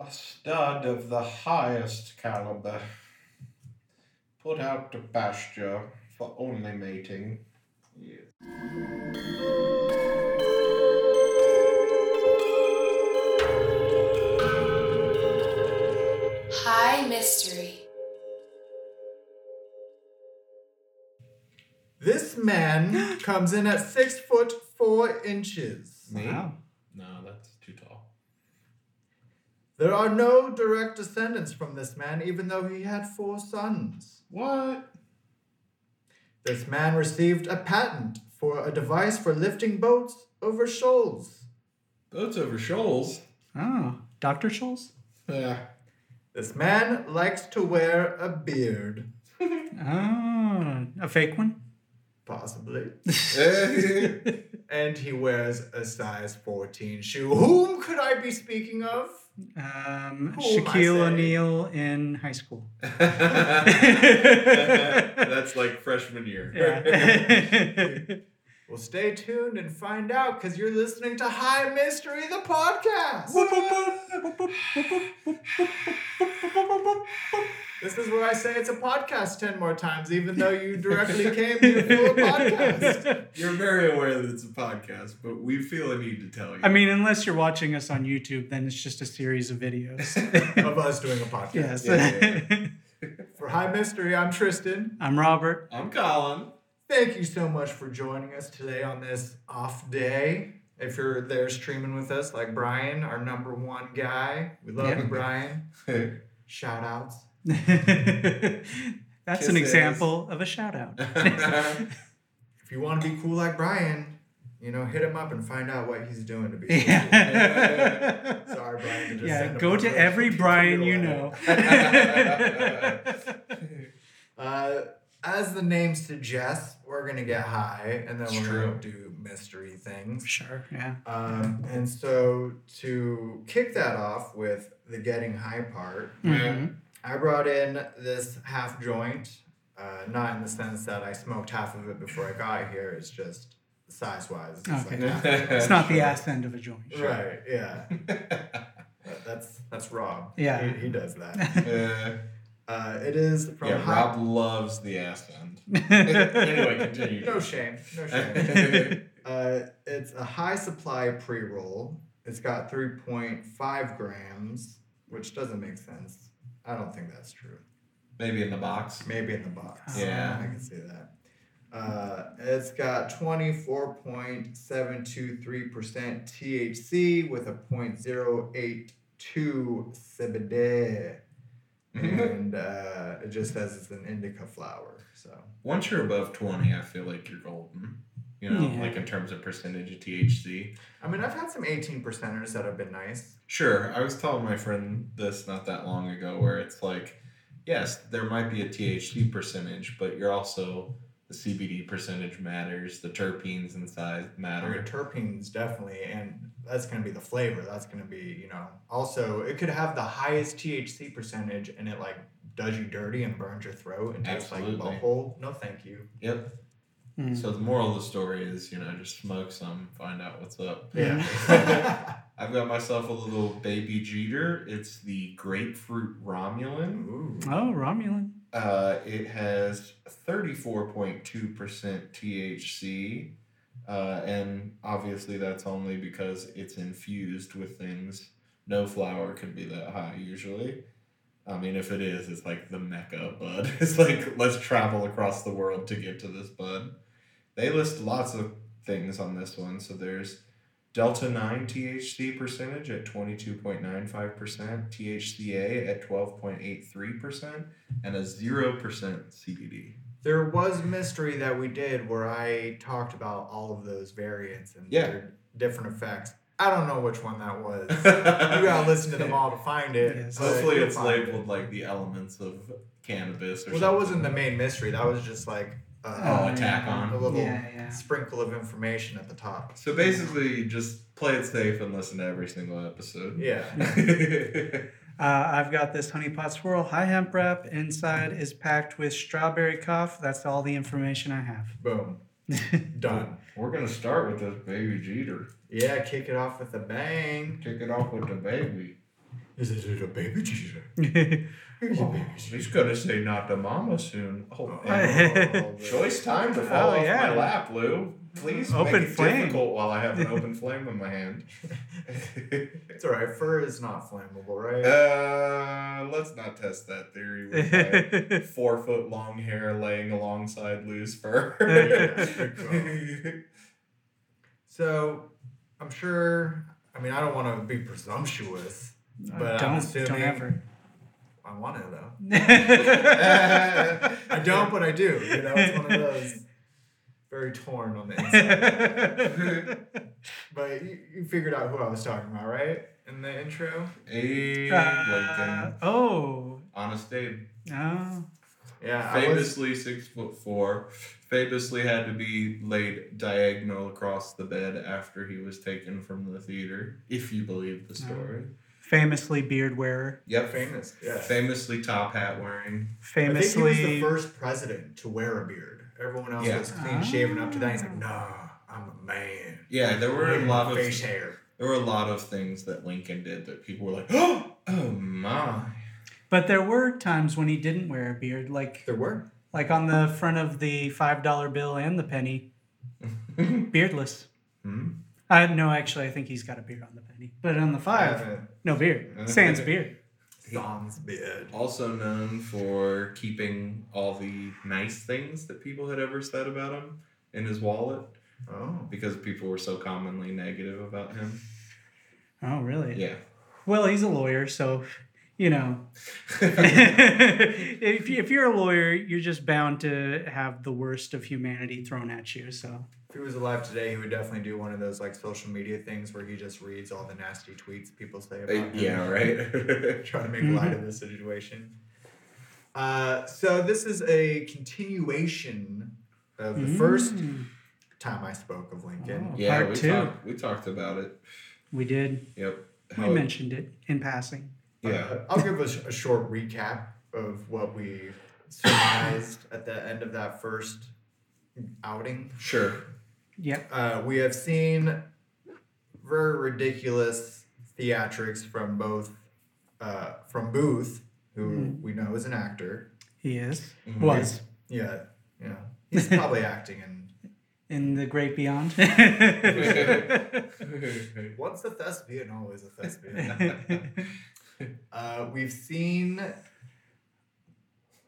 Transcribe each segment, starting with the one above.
A stud of the highest caliber. Put out to pasture for only mating. High Mystery. This man comes in at six foot four inches. Me? Wow. No, that's too tall. There are no direct descendants from this man, even though he had four sons. What? This man received a patent for a device for lifting boats over shoals. Boats over shoals? Oh, Dr. Scholl's? Yeah. This man likes to wear a beard, Oh, a fake one? possibly. And he wears a size 14 shoe. Whom could I be speaking of? Um, Who am I Shaquille saying? O'Neal in high school. That's like freshman year. Yeah. Well, stay tuned and find out because you're listening to High Mystery, the podcast. This is where I say it's a podcast 10 more times, even though you directly came to a podcast. You're very aware that it's a podcast, but we feel a need to tell you. I mean, unless you're watching us on YouTube, then it's just a series of videos. Of us doing a podcast. yes. Yeah, yeah, For High Mystery, I'm Tristan. I'm Robert. I'm Colin. Thank you so much for joining us today on this off day. If you're there streaming with us, like Brian, our number one guy, we love Yeah. you, Brian. Shout outs. That's an example of a shout out. If you want to be cool like Brian, you know, hit him up and find out what he's doing to be. cool. yeah. Sorry, Brian. To yeah, go to every Brian you know. Uh, as the name suggests, we're gonna get high, and then It's we're true. gonna do mystery things. sure, yeah. Um, and so to kick that off with the getting high part, Mhm. I brought in this half joint. Uh, not in the sense that I smoked half of it before I got here. It's just size wise. Okay. half a joint. It's not the ass end of a joint. Right. Yeah. That's that's Rob. Yeah. He, he does that. Uh, Uh, it is from yeah, High- Rob loves the ass end. anyway, continue. No shame. No shame. uh, it's a high supply pre roll. It's got 3.5 grams, which doesn't make sense. I don't think that's true. Maybe in the box. Maybe in the box. Yeah. I can see that. Uh, it's got 24.723% THC with a 0.082 CBD. And uh, it just says it's an indica flower. So Once you're above 20, I feel like you're golden. You know, Yeah. like in terms of percentage of THC. I mean, I've had some 18 percenters that have been nice. Sure. I was telling my friend this not that long ago where it's like, yes, there might be a THC percentage, but you're also the CBD percentage matters, the terpenes inside I mean, matter. terpenes definitely, and that's going to be the flavor. That's going to be, you know. Also, it could have the highest THC percentage, and it like does you dirty and burns your throat and tastes like Absolutely. butthole. No, thank you. Yep. Mm. So the moral of the story is, you know, just smoke some, find out what's up. Yeah. I've got myself a little baby Jeeter. It's the grapefruit Romulan. Ooh. Oh, Romulan. Uh, it has 34.2% THC. Uh, and obviously, that's only because it's infused with things. No flower can be that high usually. I mean, if it is, it's like the mecca bud. It's like, let's travel across the world to get to this bud. They list lots of things on this one. So there's Delta 9 THC percentage at 22.95%, THCA at 12.83%, and a 0% CBD. There was mystery that we did where I talked about all of those variants and Yeah. their different effects. I don't know which one that was. you gotta listen to them all to find it. Yes. Hopefully, it's find it. labeled like the elements of cannabis or Well, that wasn't the main mystery. That was just like uh, Oh, attack yeah. on. a little Yeah, yeah. sprinkle of information at the top. So basically, just play it safe and listen to every single episode. Yeah. Uh, I've got this honey pot swirl high hemp wrap. Inside is packed with strawberry cough. That's all the information I have. Boom. Done. We're gonna start with this baby Jeeter. Yeah, kick it off with a bang. Kick it off with the baby. Is it a baby Jesus? Oh, he's gonna say not to mama soon. Oh, Oh, man. choice time to fall Oh, off yeah. my lap, Lou. Please Open make it flame. difficult while I have an open flame in my hand. It's alright. Fur is not flammable, right? uh, let's not test that theory with my four foot long hair laying alongside Lou's fur. so, I'm sure. I mean, I don't want to be presumptuous, but I'm don't assuming don't ever. I want to though. I I don't, but I do. You know, it's one of those very torn on the inside. but you, you figured out who I was talking about, right? In the intro. Abe Uh, Lincoln, oh, honest Abe. no. Yeah, I was, famously six foot four, famously had to be laid diagonal across the bed after he was taken from the theater, if you believe the story. Famously beard wearer. Yep. famous. Yeah. Famously top hat wearing. I think he was the first president to wear a beard. Everyone else Yeah. was clean shaven up to that. He's like, nah, I'm a man. Yeah, there were a lot of face hair. there were a lot of things that Lincoln did that people were like, oh, oh my. But there were times when he didn't wear a beard, like There were. like on the front of the five dollar bill and the penny, beardless. Hmm? Uh, no, actually, I think he's got a beard on the penny, but on the five, Uh, no beard. Sans beard. Sans beard. Also known for keeping all the nice things that people had ever said about him in his wallet Oh. because people were so commonly negative about him. Oh, really? Yeah. Well, he's a lawyer, so you know, if you- if you're a lawyer, you're just bound to have the worst of humanity thrown at you. So If he was alive today, he would definitely do one of those like social media things where he just reads all the nasty tweets people say about him. yeah, right? trying to make light of the situation. Uh, so this is a continuation of the first Mm. time I spoke of Lincoln. Oh. yeah, Part we two. talked we talked about it. we did. Yep. We it- mentioned it in passing. yeah. Uh, I'll give a, a short recap of what we surmised at the end of that first outing. Sure. Yep. Uh, we have seen very ridiculous theatrics from both uh, from Booth, who Mhm. we know is an actor. He is. Mhm. Was Yeah, yeah, he's probably acting in. in the great beyond. Once a thespian, always a thespian. uh, we've seen.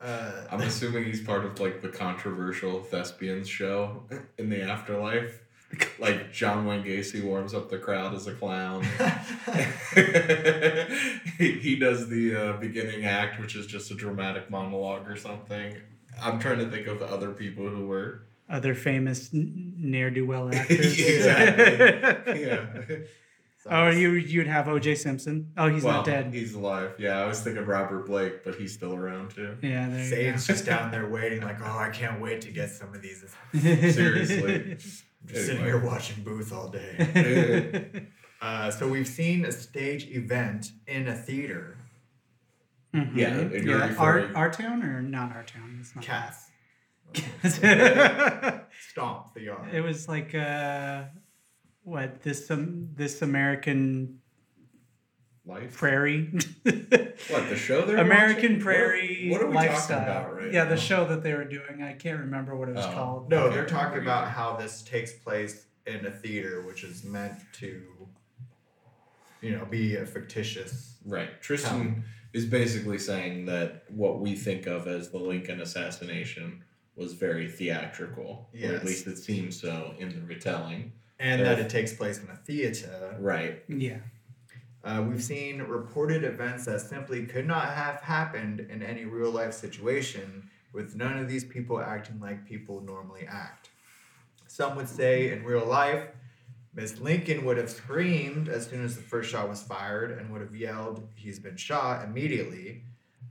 Uh, I'm assuming he's part of like the controversial thespians show in the afterlife. Like John Wayne Gacy warms up the crowd as a clown. he, he does the uh, beginning act, which is just a dramatic monologue or something. I'm trying to think of other people who were. Other famous ne'er do well actors. Exactly. Yeah. Oh, you you'd have O.J. Simpson. Oh, he's well, not dead. He's alive. Yeah, I was thinking of Robert Blake, but he's still around too. Yeah, there you Sage's just down there waiting, like, oh, I can't wait to get some of these. Seriously. I'm just sitting here watching Booth all day. Uh, so we've seen a stage event in a theater. Yeah, and you're yeah. Our, referring- our town or not our town? It's not. Cats. it Stomp the yard. It was like uh, what this um, this American Life. prairie. What the show they're American watching? Prairie What, are we lifestyle. talking about right yeah, now? the show that they were doing. I can't remember what it was Oh. called. No, they're talking about how this takes place in a theater, which is meant to, you know, be a fictitious. Right. Tristan is basically saying that what we think of as the Lincoln assassination was very theatrical. Or at least it seems so in the retelling. And Yeah. that it takes place in a theater. Right. Yeah. Uh, we've seen reported events that simply could not have happened in any real life situation, with none of these people acting like people normally act. Some would say in real life, Miss Lincoln would have screamed as soon as the first shot was fired and would have yelled, He's been shot immediately.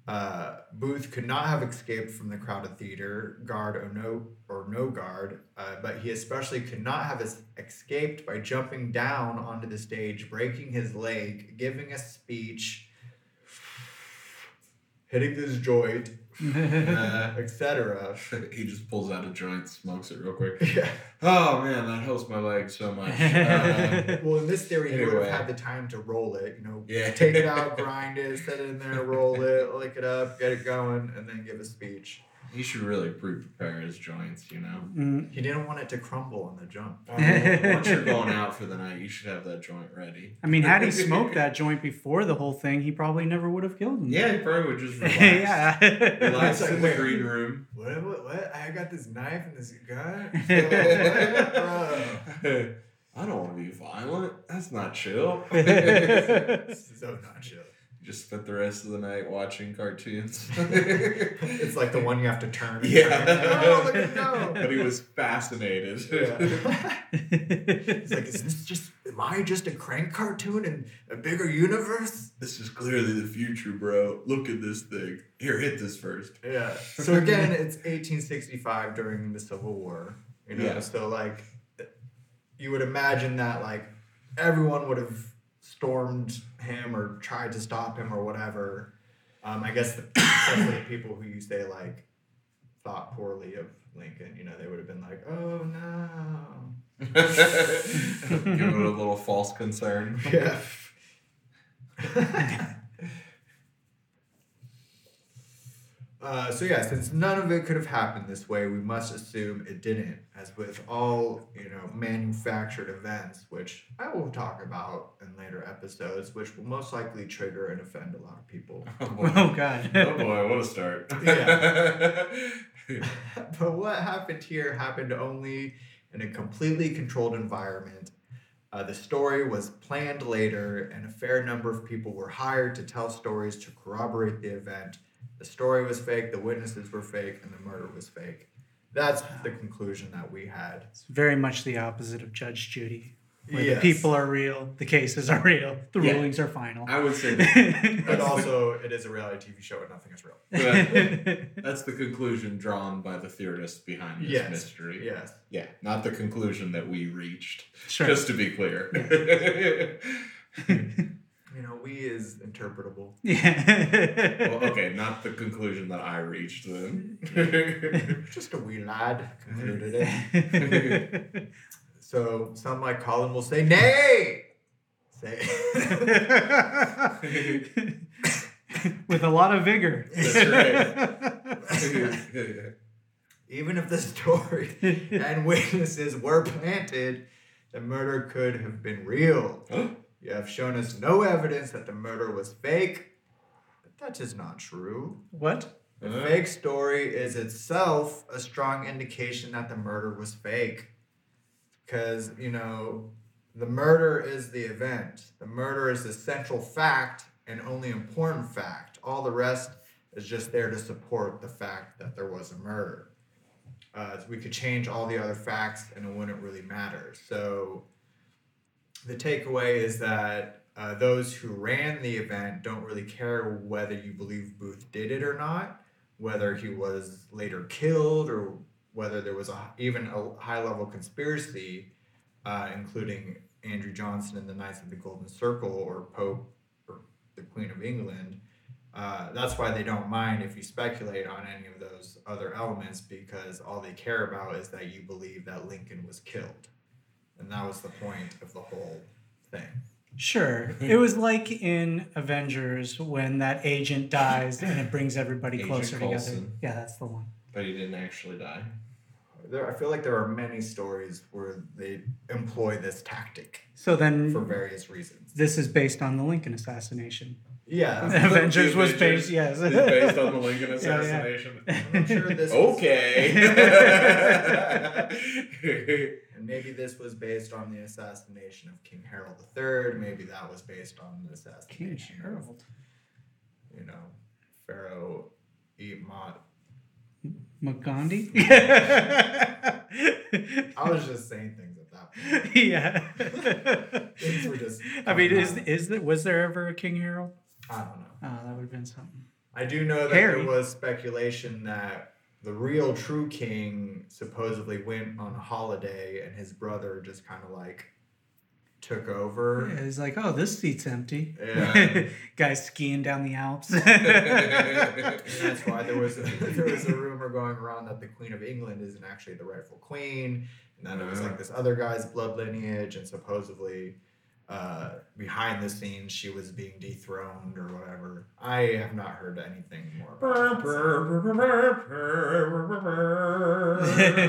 Uh, Booth could not have escaped from the crowded theater, guard or no, or no guard, uh, but he especially could not have es- escaped by jumping down onto the stage, breaking his leg, giving a speech, hitting his joint, etc. he just pulls out a joint, smokes it real quick. Yeah. Oh man, that helps my legs so much. Uh, Well, in this theory, you would have had the time to roll it. You know, Yeah. take it out, grind it, set it in there, roll it, lick it up, get it going, and then give a speech. He should really pre-prepare his joints, you know. Mm, He didn't want it to crumble on the jump. Well, Once you're going out for the night, you should have that joint ready. I mean, had he smoked that joint before the whole thing, he probably never would have killed him. Yeah, he probably would just relax. yeah. Relax like, in the wait. green room. What, what? What? I got this knife and this gun. Bro. I don't want to be violent. That's not chill. This so not chill. Just spent the rest of the night watching cartoons. It's like the one you have to turn. Yeah. Oh, look at but he was fascinated. Yeah. He's like, is this just? Am I just a crank cartoon in a bigger universe? this is clearly the future, bro. Look at this thing. Here, hit this first. Yeah. So again, it's 1865 during the Civil War. You know, Yeah. so like, you would imagine that like everyone would have stormed him or tried to stop him or whatever. Um, I guess the, especially the people who you say like thought poorly of Lincoln. You know, they would have been like, oh no. Give it a little false concern. Yeah. Uh, so yeah, since none of it could have happened this way, we must assume it didn't. As with all you know manufactured events, which I will talk about in later episodes, which will most likely trigger and offend a lot of people. Oh boy. oh God. Oh boy, what a start. Yeah. but what happened here happened only in a completely controlled environment. Uh, the story was planned later, and a fair number of people were hired to tell stories to corroborate the event. The story was fake, the witnesses were fake, and the murder was fake. That's the conclusion that we had. It's very much the opposite of Judge Judy. Where Yes. the people are real, the cases are real, the Yeah. rulings are final. I would say that, But also, it is a reality TV show and nothing is real. that's the conclusion drawn by the theorists behind this Yes. mystery. Yes. Yeah, not the conclusion that we reached. sure. Just to be clear. Hmm. You know, we is interpretable. yeah. well, okay, not the conclusion that I reached then. Just a wee lad concluded it. So some like Colin will say, nay! Say With a lot of vigor. That's Even if the story and witnesses were planted, the murder could have been real. You have shown us no evidence that the murder was fake, but that is not true. what? The fake story is itself a strong indication that the murder was fake. Because, you know, the murder is the event, the murder is the central fact and only important fact. All the rest is just there to support the fact that there was a murder. Uh, we could change all the other facts and it wouldn't really matter. So, the takeaway is that uh, those who ran the event don't really care whether you believe Booth did it or not whether he was later killed or whether there was a, even a high level conspiracy, uh, including Andrew Johnson and the Knights of the Golden Circle or Pope or the Queen of England. Uh, that's why they don't mind if you speculate on any of those other elements because all they care about is that you believe that Lincoln was killed. And that was the point of the whole thing. Sure. It was like in Avengers when that agent dies and it brings everybody Agent closer together. Yeah, that's the one. But he didn't actually die. There, I feel like there are many stories where they employ this tactic So then for various reasons. this is based on the Lincoln assassination. Yeah, Avengers was Avengers based, yes. is based on the Lincoln Yeah, yeah. assassination. I'm sure this. Okay. and maybe this was based on the assassination of King Harold III. Maybe that was based on the assassination of, King Harold. you know, Pharaoh Eatmont. McGandhi? I was just saying things at that point. yeah. Things were just. I mean, is out. is there was there ever a King Harold? I don't know. Oh, that would have been something. I do know that Harry. there was speculation that the real true king supposedly went on a holiday and his brother just kind of like took over. It's like, oh, this seat's empty. Yeah. Guys skiing down the Alps. And that's why there was a, there was a rumor going around that the Queen of England isn't actually the rightful queen, and then it was uh-huh. like this other guy's blood lineage, and supposedly uh, behind the scenes she was being dethroned or whatever. I have not heard anything more. About that.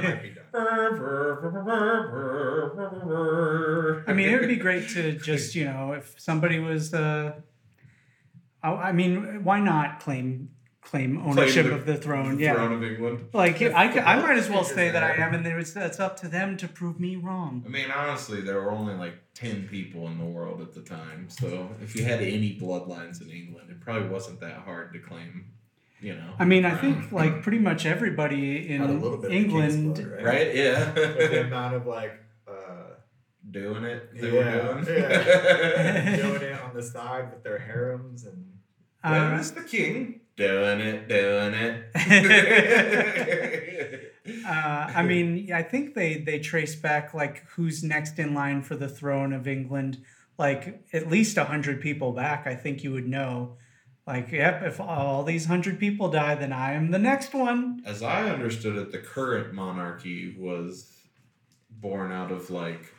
Might be done. I mean, it would be great to just, you know, if somebody was, uh, I I mean, why not claim claim ownership the of the throne? Yeah. Throne of England. Like I, could- I might as well say that that I am, and then it's that's up to them to prove me wrong. I mean, honestly, there were only like 10 people in the world at the time. So if you had any bloodlines in England, it probably wasn't that hard to claim, you know. I mean, I think like pretty much everybody Had a in bit of the king's England. blood, right? Right? With the amount of like. Uh, doing it. They yeah, were doing. yeah. doing it on the side with their harems and Where Uh, is the king? Doing it, doing it. uh, I mean, I think they they trace back like who's next in line for the throne of England, like at least a hundred people back. I think you would know. Like, yep, if all these hundred people die, then I am the next one. As I understood it, the current monarchy was born out of like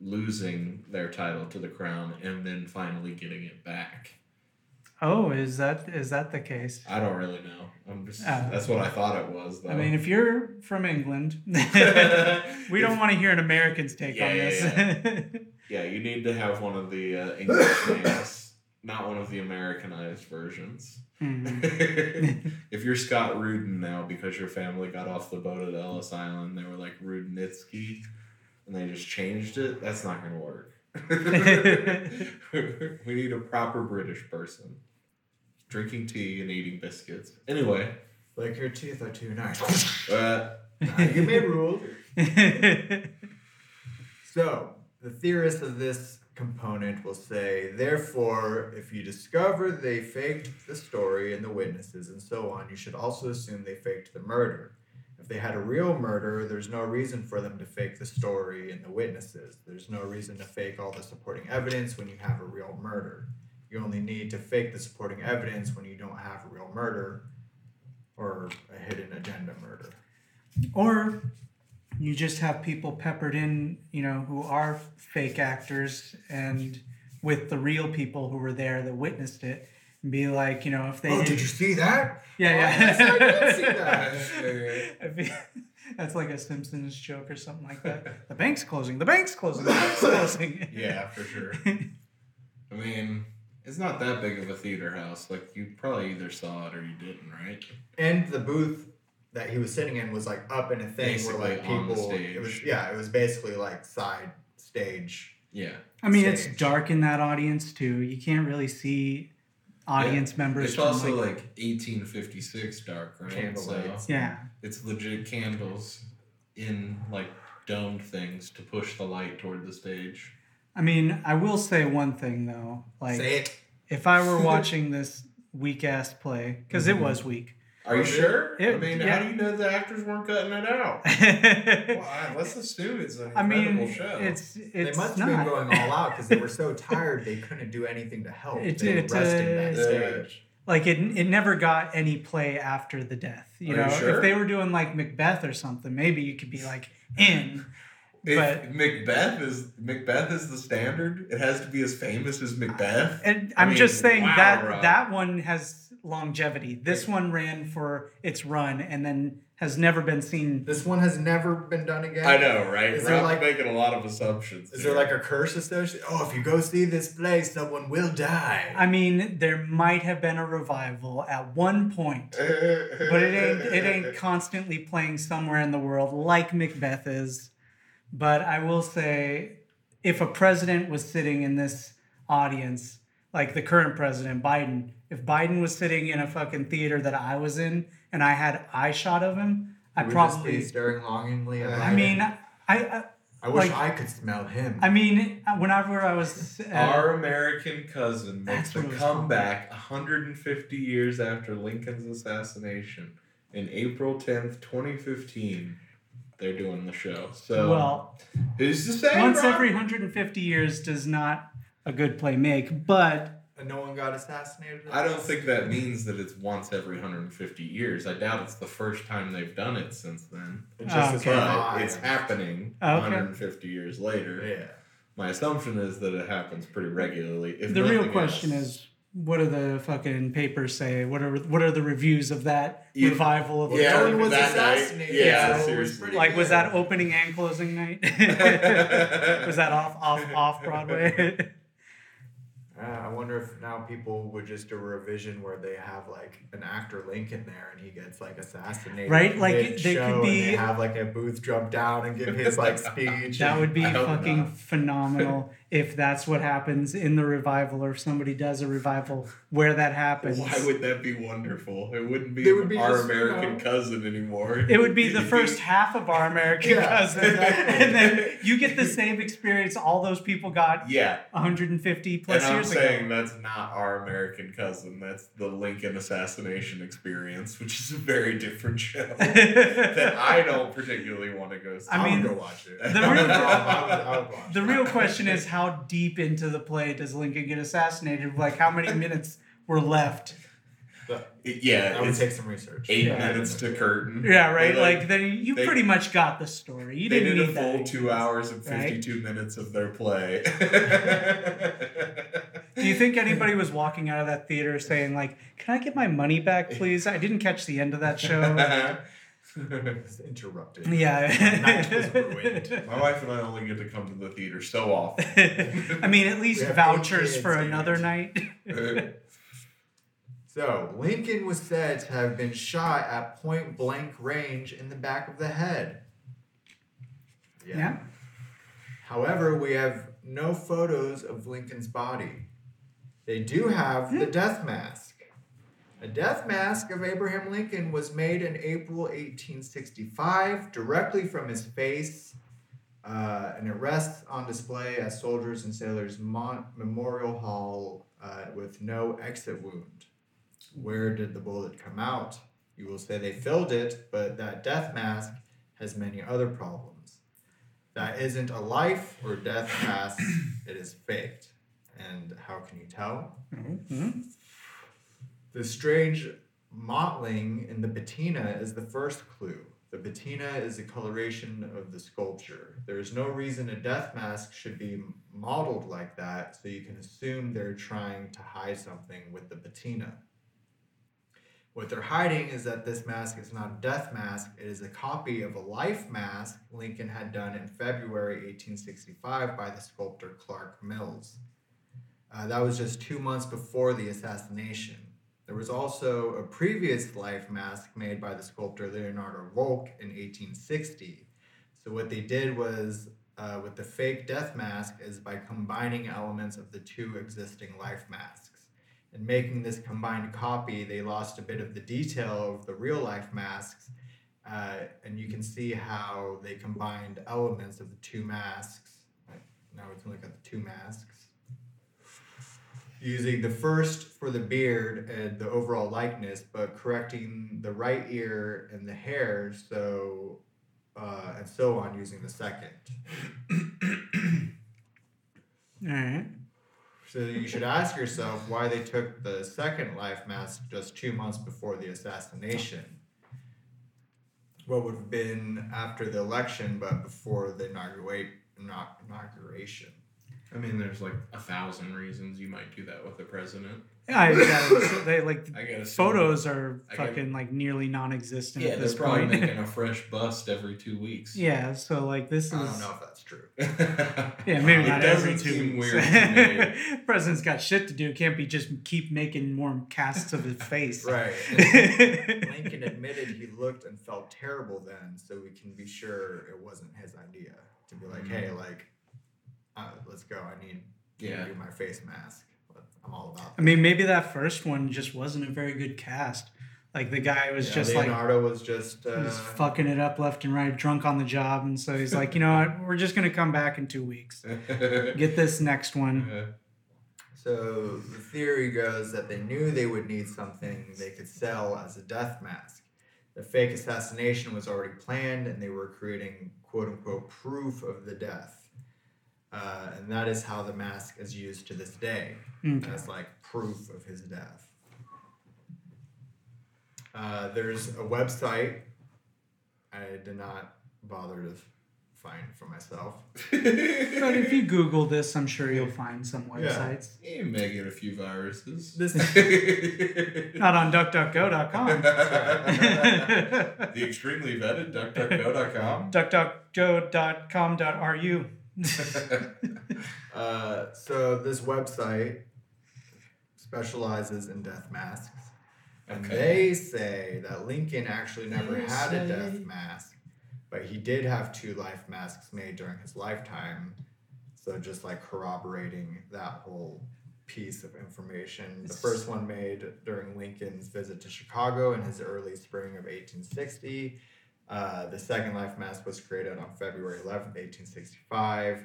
losing their title to the crown and then finally getting it back. Oh, is that is that the case? I don't really know. I'm just Oh. that's what I thought it was though. I mean, if you're from England, we don't want to hear an American's take Yeah, on yeah, this. Yeah, you need to have one of the uh, English names, not one of the Americanized versions. Mhm. if you're Scott Rudin now because your family got off the boat at Ellis Island, they were like Rudnitsky, and they just changed it. That's not going to work. we need a proper British person, drinking tea and eating biscuits. Anyway, like your teeth are too nice. uh, you may rule. So, the theorist of this component will say, therefore, if you discover they faked the story and the witnesses and so on, you should also assume they faked the murder. If they had a real murder, there's no reason for them to fake the story and the witnesses. There's no reason to fake all the supporting evidence when you have a real murder. You only need to fake the supporting evidence when you don't have a real murder or a hidden agenda murder. or you just have people peppered in, you know, who are fake actors and with the real people who were there that witnessed it and be like, you know, if they Oh, did, did you see that? yeah, Oh, yeah. yes, I did see that. I feel- That's like a Simpsons joke or something like that. The bank's closing. The bank's closing. The bank's closing. yeah, for sure. I mean, it's not that big of a theater house. Like you probably either saw it or you didn't, right? And the booth that he was sitting in was like up in a thing where like Basically on the people. It was yeah, it was basically like side stage. Yeah. I mean, it's dark in that audience too. You can't really see audience members. It's also like, like 1856 dark, right? Candlelight. So yeah. it's legit candles in like domed things to push the light toward the stage. I mean, I will say one thing though. Like, Say it. if I were watching this weak ass play, because it was weak. Are you Was it? sure? I mean, yeah. how do you know the actors weren't cutting it out? I Well, let's assume it's an mean, show. it's They it's must have been going all out because they were so tired they couldn't do anything to help. It's- they were resting uh, backstage. like it, it never got any play after the death. You Are you know, sure? if they were doing like Macbeth or something, maybe you could be like in. If but- Macbeth is Macbeth is the standard, it has to be as famous as Macbeth. And I I'm mean, just saying wow, that Rob. that one has longevity. This one ran for its run and then has never been seen. This one has never been done again. I know, right? Is there Rob's like- making a lot of assumptions. Is there like a curse associated? Oh, if you go see this play, someone will die. I mean, there might have been a revival at one point, but but it ain't it ain't constantly playing somewhere in the world like Macbeth is. But I will say, if a president was sitting in this audience, like the current president Biden, if Biden was sitting in a fucking theater that I was in and I had eye shot of him, I You would just be probably. staring longingly at I him. mean, I, I I wish like- I could smell him. I mean, whenever I was uh, Our American cousin makes That's a what it called. comeback 150 years after Lincoln's assassination in April 10th, 2015. They're doing the show. So well, who's to say? once Rob? every 150 years does not a good play make, but And no one got assassinated. I don't think that means that it's once every 150 years. I doubt it's the first time they've done it since then. It just okay. But it's happening okay. 150 years later. Yeah. My assumption is that it happens pretty regularly. If the real question else. is what do the fucking papers say? What are what are the reviews of that You- revival of the Yeah, no was that night, assassinated. yeah, so it was seriously. pretty Like was that opening and closing night? was that off off off Broadway? Uh, I wonder if now people would just do a revision where they have like an actor Lincoln there and he gets like assassinated. Right, like, mid-show, they could and be- they have like a booth jump down and give his like speech. that would be fucking not. phenomenal if that's what happens in the revival or if somebody does a revival where that happens. Why would that be wonderful? It wouldn't be, would be our just, you American know- cousin anymore. It would be the first half of our American Yeah, cousin, exactly. and then you get the same experience all those people got Yeah, 150 plus and I'm years saying that's not our American cousin. That's the Lincoln assassination experience, which is a very different show that I don't particularly want to go see. I I mean, would go watch it. the real- I would, I would watch the real question is how deep into the play does Lincoln get assassinated? Like how many minutes were left? It- yeah, I would take some research. eight Yeah. minutes to curtain. Yeah, right. They, Like, then you they- pretty much got the story. You they didn't did a need full that. two hours and Right? fifty-two minutes of their play. Do you think anybody was walking out of that theater saying like, "Can I get my money back, please? I didn't catch the end of that show." It's interrupted. yeah. Night was ruined. My wife and I only get to come to the theater so often. I mean, at least We have eight vouchers for another night. So, Lincoln was said to have been shot at point blank range in the back of the head. yeah. However, we have no photos of Lincoln's body. They do have the death mask. A death mask of Abraham Lincoln was made in April 1865 directly from his face, uh, and it rests on display at Soldiers and Sailors Mon- Memorial Hall uh, with no exit wound. Where did the bullet come out? You will say they filled it, but that death mask has many other problems. That isn't a life or death mask, it is faked. And how can you tell? Mhm. The strange mottling in the patina is the first clue. The patina is the coloration of the sculpture. There is no reason a death mask should be modeled like that, so you can assume they're trying to hide something with the patina. What they're hiding is that this mask is not a death mask, it is a copy of a life mask Lincoln had done in February 1865 by the sculptor Clark Mills. Uh, that was just two months before the assassination. There was also a previous life mask made by the sculptor Leonardo Volk in 1860. So, what they did was, uh, with the fake death mask, is by combining elements of the two existing life masks. And making this combined copy, they lost a bit of the detail of the real life masks. Uh, and you can see how they combined elements of the two masks. Now we can look at the two masks using the first for the beard and the overall likeness, but correcting the right ear and the hair, so uh, and so on using the second. All right. So you should ask yourself why they took the second life mask just two months before the assassination. What would have been after the election, but before the inaugurate, inaug- inauguration. I mean, there's like a thousand reasons you might do that with the president. Yeah, I, yeah, so they like I gotta photos are I gotta- fucking like nearly non-existent Yeah, at they're probably point. making a fresh bust every two weeks. yeah, so like this is. I don't know if that's true. Yeah, maybe it not doesn't every two seem weeks. weird to me. President's got shit to do. Can't be just keep making more casts of his face. Right. Lincoln admitted he looked and felt terrible then, so we can be sure it wasn't his idea to be like, hey, mm-hmm. like, uh, let's go. I need to Yeah. do my face mask. I'm all about I mean, maybe that first one just wasn't a very good cast. Like the guy was Yeah, just like Leonardo was just uh, was fucking it up left and right, drunk on the job, and so he's like, you know what, we're just gonna come back in two weeks. Get this next one. So the theory goes that they knew they would need something they could sell as a death mask. The fake assassination was already planned, and they were creating "quote unquote" proof of the death, uh, and that is how the mask is used to this day Okay. as like proof of his death. Uh, there's a website I did not bother to find for myself. But if you Google this, I'm sure you'll find some websites. you may get a few viruses. This Not on DuckDuckGo.com. the extremely vetted DuckDuckGo.com. DuckDuckGo.com.ru. uh, so this website specializes in death masks, and Okay. they say that Lincoln actually never They had a death mask, but he did have two life masks made during his lifetime. So just like corroborating that whole piece of information. The first one made during Lincoln's visit to Chicago in his early spring of 1860. Uh, the second life mask was created on February 11th, 1865.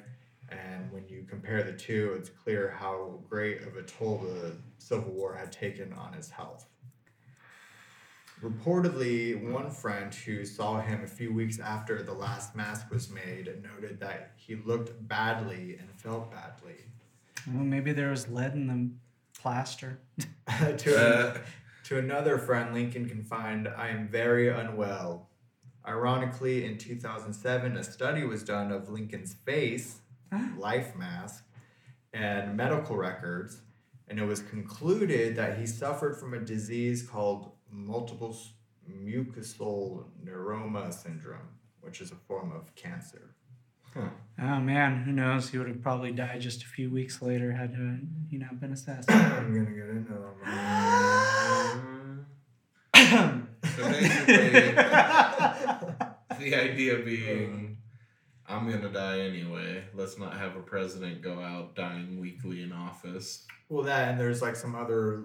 And when you compare the two, it's clear how great of a toll the Civil War had taken on his health. Reportedly, one friend who saw him a few weeks after the last mask was made noted that he looked badly and felt badly. Well, maybe there was lead in the plaster. to, Uh, to another friend, Lincoln confined, I am very unwell. Ironically, in 2007, a study was done of Lincoln's face, life mask, and medical records, and it was concluded that he suffered from a disease called multiple mucosal neuroma syndrome, which is a form of cancer. Oh man, who knows? He would have probably died just a few weeks later had he not been assassinated. I'm gonna get into that. so basically, the idea being, I'm gonna die anyway. Let's not have a president go out dying weekly in office. Well, that and there's like some other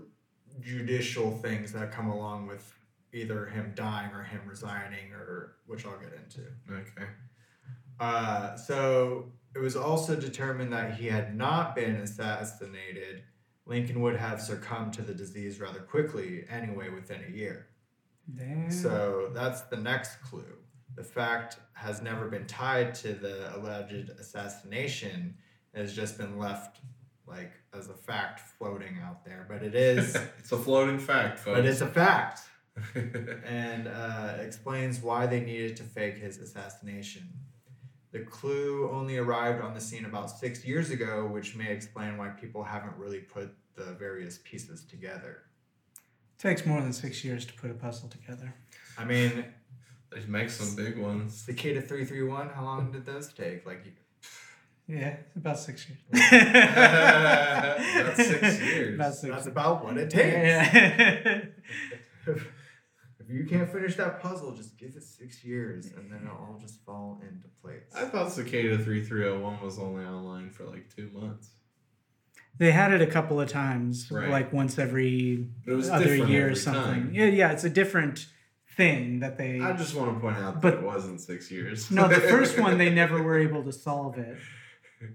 judicial things that come along with either him dying or him resigning, or which I'll get into. Okay. Uh, so it was also determined that he had not been assassinated. Lincoln would have succumbed to the disease rather quickly, anyway, within a year. Damn. So that's the next clue. The fact has never been tied to the alleged assassination. It has just been left like as a fact floating out there. But it is it's a floating fact, folks. but it's a fact. And uh, explains why they needed to fake his assassination. The clue only arrived on the scene about six years ago, which may explain why people haven't really put the various pieces together. it takes more than six years to put a puzzle together. I mean, they make some big ones. the Cicada 331, how long did those take? Like, Yeah, about six years. About six years. About six that's years. about what it takes. Yeah. if you can't finish that puzzle, just give it six years and then it'll all just fall into place. I thought Cicada 3301 was only online for like two months. they had it a couple of times, Right. like once every But it was other year or something. time. Yeah, yeah, it's a different thing that they. I just want to point out But- that it wasn't six years. no, the first one they never were able to solve it,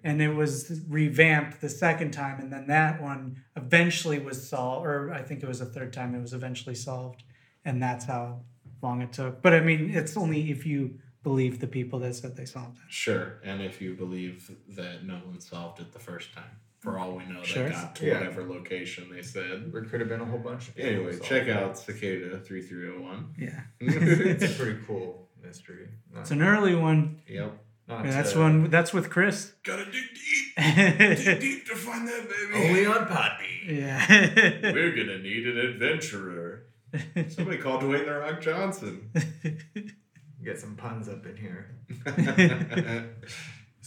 and it was revamped the second time, and then that one eventually was solved, or I think it was the third time it was eventually solved, and that's how long it took. But I mean, it's only if you believe the people that said they solved it. Sure, and if you believe that no one solved it the first time, for all we know, Sure. they got to Yeah. whatever location they said. There could have been a whole bunch of people Anyway, check it. out Cicada 3301. Yeah, It's a pretty cool mystery. Not, it's an early one. Yep. not Yeah, that's to- one. That's with Chris. Gotta dig deep, dig deep to find that baby. Only on Podbean. Yeah. We're gonna need an adventurer. Somebody called Dwayne the Rock Johnson. Get some puns up in here.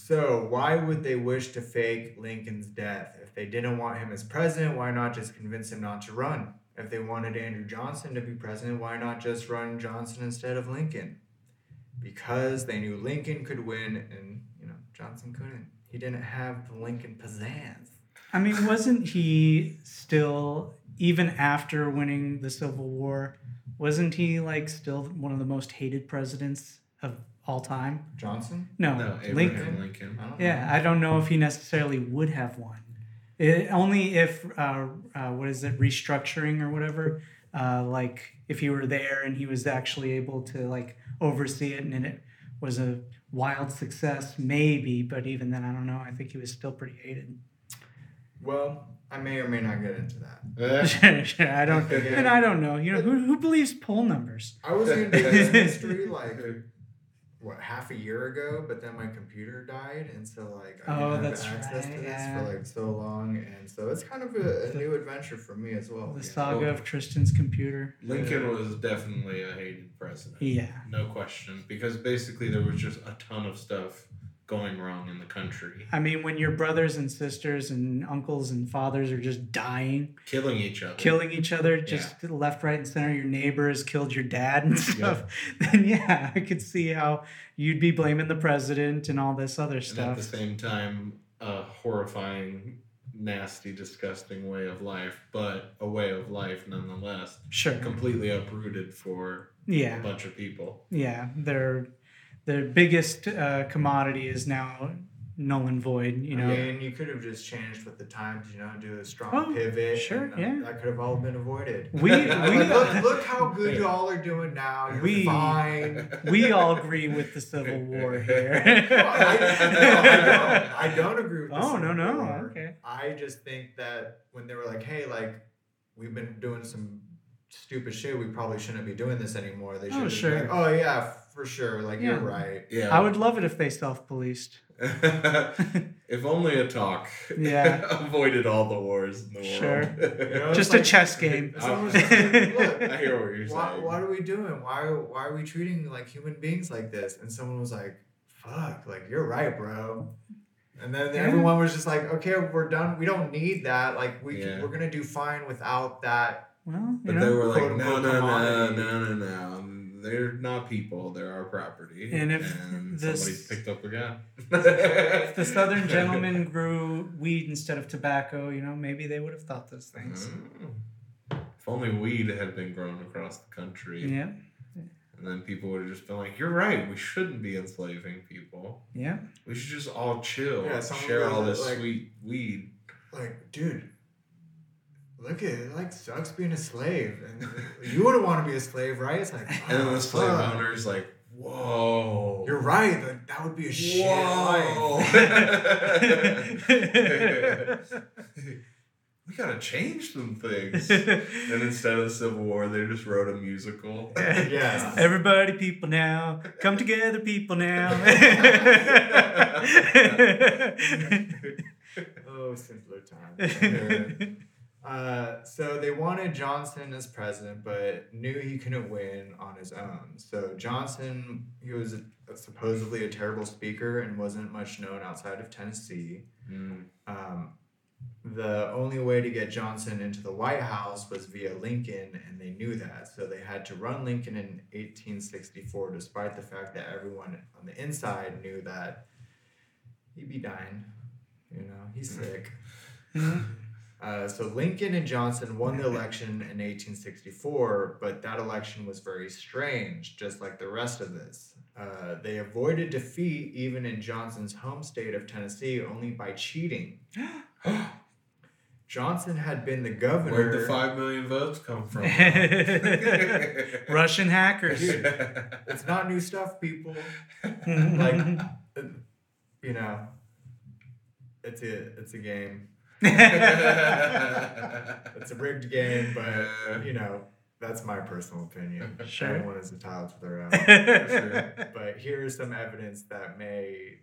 So, why would they wish to fake Lincoln's death? If they didn't want him as president, why not just convince him not to run? If they wanted Andrew Johnson to be president, why not just run Johnson instead of Lincoln? Because they knew Lincoln could win and, you know, Johnson couldn't. He didn't have the Lincoln pizzazz. I mean, wasn't he still even after winning the Civil War? Wasn't he like still one of the most hated presidents of all time? Johnson? No, no, Abraham Lincoln. Lincoln. I don't know. Yeah, I don't know if he necessarily would have won. It, only if uh, uh, what is it restructuring or whatever uh, like if he were there and he was actually able to like oversee it and it was a wild success, maybe. But even then, I don't know. I think he was still pretty hated. Well, I may or may not get into that. Sure, sure. I don't, and I don't know. You know, who, who believes poll numbers? I was gonna do this mystery like what half a year ago, but then my computer died, and so like I Oh, didn't have access right, to this yeah. for like so long, and so it's kind of a, a new adventure for me as well. The yeah. saga of Tristan's computer. Lincoln was definitely a hated president. Yeah. No question. Because basically there was just a ton of stuff going wrong in the country. I mean, when your brothers and sisters and uncles and fathers are just dying, Killing each other. killing each other, just left, right, and center, your neighbor has killed your dad and stuff, then yeah, I could see how you'd be blaming the president and all this other and at the same time, a horrifying, nasty, disgusting way of life, but a way of life nonetheless. Sure. Completely uprooted for yeah a bunch of people. Yeah. Their their biggest uh, commodity is now null and void. You know. I mean, you could have just changed with the times, you know, do a strong Oh, pivot. sure, and, uh, yeah. That could have all been avoided. We Like, we look, look how good y'all are doing now. You're We- fine. we all agree with the Civil War here. No, I, no, I don't. I don't agree with this. Oh no no War. okay. I just think that when they were like, "Hey, like, we've been doing some stupid shit. We probably shouldn't be doing this anymore." They should. Oh, sure. Like, oh yeah, for sure. Like Yeah. you're right. Yeah. I would love it if they self-policed. if only a talk Yeah. avoided all the wars in the Sure. world. You know, Just it's a chess game. It's almost like, look, I hear what you're why, saying. what are we doing? Why why are we treating like human beings like this? And someone was like, "Fuck, like you're right, bro." And then Yeah. everyone was just like, "Okay, we're done. We don't need that. Like we yeah. we're gonna do fine without that." Well, you But they were like, quote, no, no, no, no, no, no. They're not people. They're our property. And if and this- somebody picked up a gun. if the Southern gentlemen grew weed instead of tobacco, you know, maybe they would have thought those things. Mm. If only weed had been grown across the country, Yeah, and then people would have just been like, "You're right. We shouldn't be enslaving people. yeah. We should just all chill, Yeah, someone share all this like- sweet weed." Like, dude, look at it. Like, sucks being a slave, and you wouldn't want to be a slave, right? It's like, oh, And then the slave fuck. owner's like, "Whoa, You're right. Like, that would be a shit Whoa. life. we gotta change some things. and instead of the Civil War, they just wrote a musical. Yeah. Everybody, people now, come together, people now. Oh, simpler times. Uh, so they wanted Johnson as president, but knew he couldn't win on his own. So Johnson, he was a, supposedly a terrible speaker and wasn't much known outside of Tennessee. Mm. Um, the only way to get Johnson into the White House was via Lincoln, and they knew that. So they had to run Lincoln in 1864, despite the fact that everyone on the inside knew that he'd be dying. You know, he's sick. Uh, so Lincoln and Johnson won the election in 1864, but that election was very strange, just like the rest of this. Uh, they avoided defeat even in Johnson's home state of Tennessee only by cheating. Johnson had been the governor. Where'd the five million votes come from? Russian hackers. It's not new stuff, people. Like, you know, it's a it's a game. It's a rigged game, but you know, that's my personal opinion. Sure. Everyone is entitled to their own. sure. but here's some evidence that may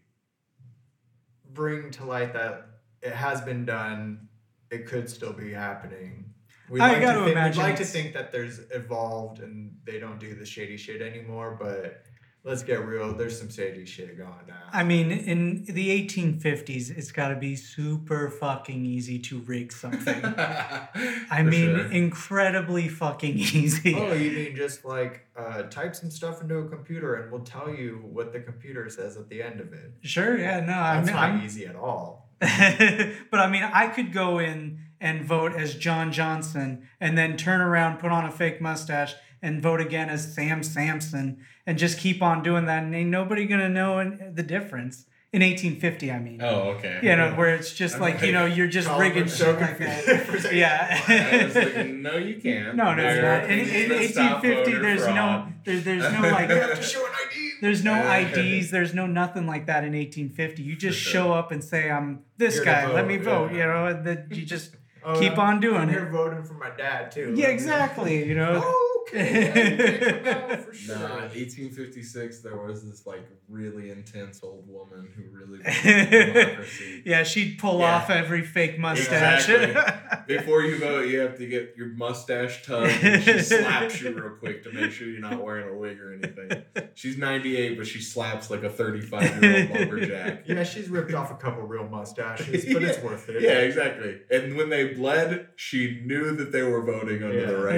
bring to light that it has been done. It could still be happening. We'd I like gotta to think, imagine We'd like to think that there's evolved and they don't do the shady shit anymore, but let's get real. There's some shady shit going down. I mean, in the 1850s, it's got to be super fucking easy to rig something. I mean, sure. incredibly fucking easy. Oh, you mean just like uh, type some stuff into a computer and we'll tell you what the computer says at the end of it. Sure, yeah, no, I That's mean, not I'm, easy at all. but I mean, I could go in and vote as John Johnson and then turn around, put on a fake mustache, and vote again as Sam Sampson and just keep on doing that. And ain't nobody going to know the difference. In 1850, I mean. Oh, okay. You know, where it's just I'm like, you know, you're just Colin rigging was shit like that. for a second. I was like, Yeah. no, you can't. no, no, There not. In, in things that stop 1850, there's no, fraud. there, there's no like. You have to show an ID. there's no IDs, there's no nothing like that in 1850. You just For show up and say, I'm this Here to guy, let vote, me yeah. vote, you know, and then you just Oh, keep I'm- on doing I'm it. here voting for my dad too. Yeah, exactly, you know. Oh, Okay. Yeah, you can come out for sure. Nah, 1856, there was this like really intense old woman who really believed in democracy. yeah, she'd pull Yeah. off every fake mustache. Exactly. Before you vote, you have to get your mustache tugged and she slaps you real quick to make sure you're not wearing a wig or anything. She's 98, but she slaps like a 35 year old lumberjack. Yeah, she's ripped off a couple real mustaches, but it's worth it. Yeah, exactly. And when they bled, she knew that they were voting under the right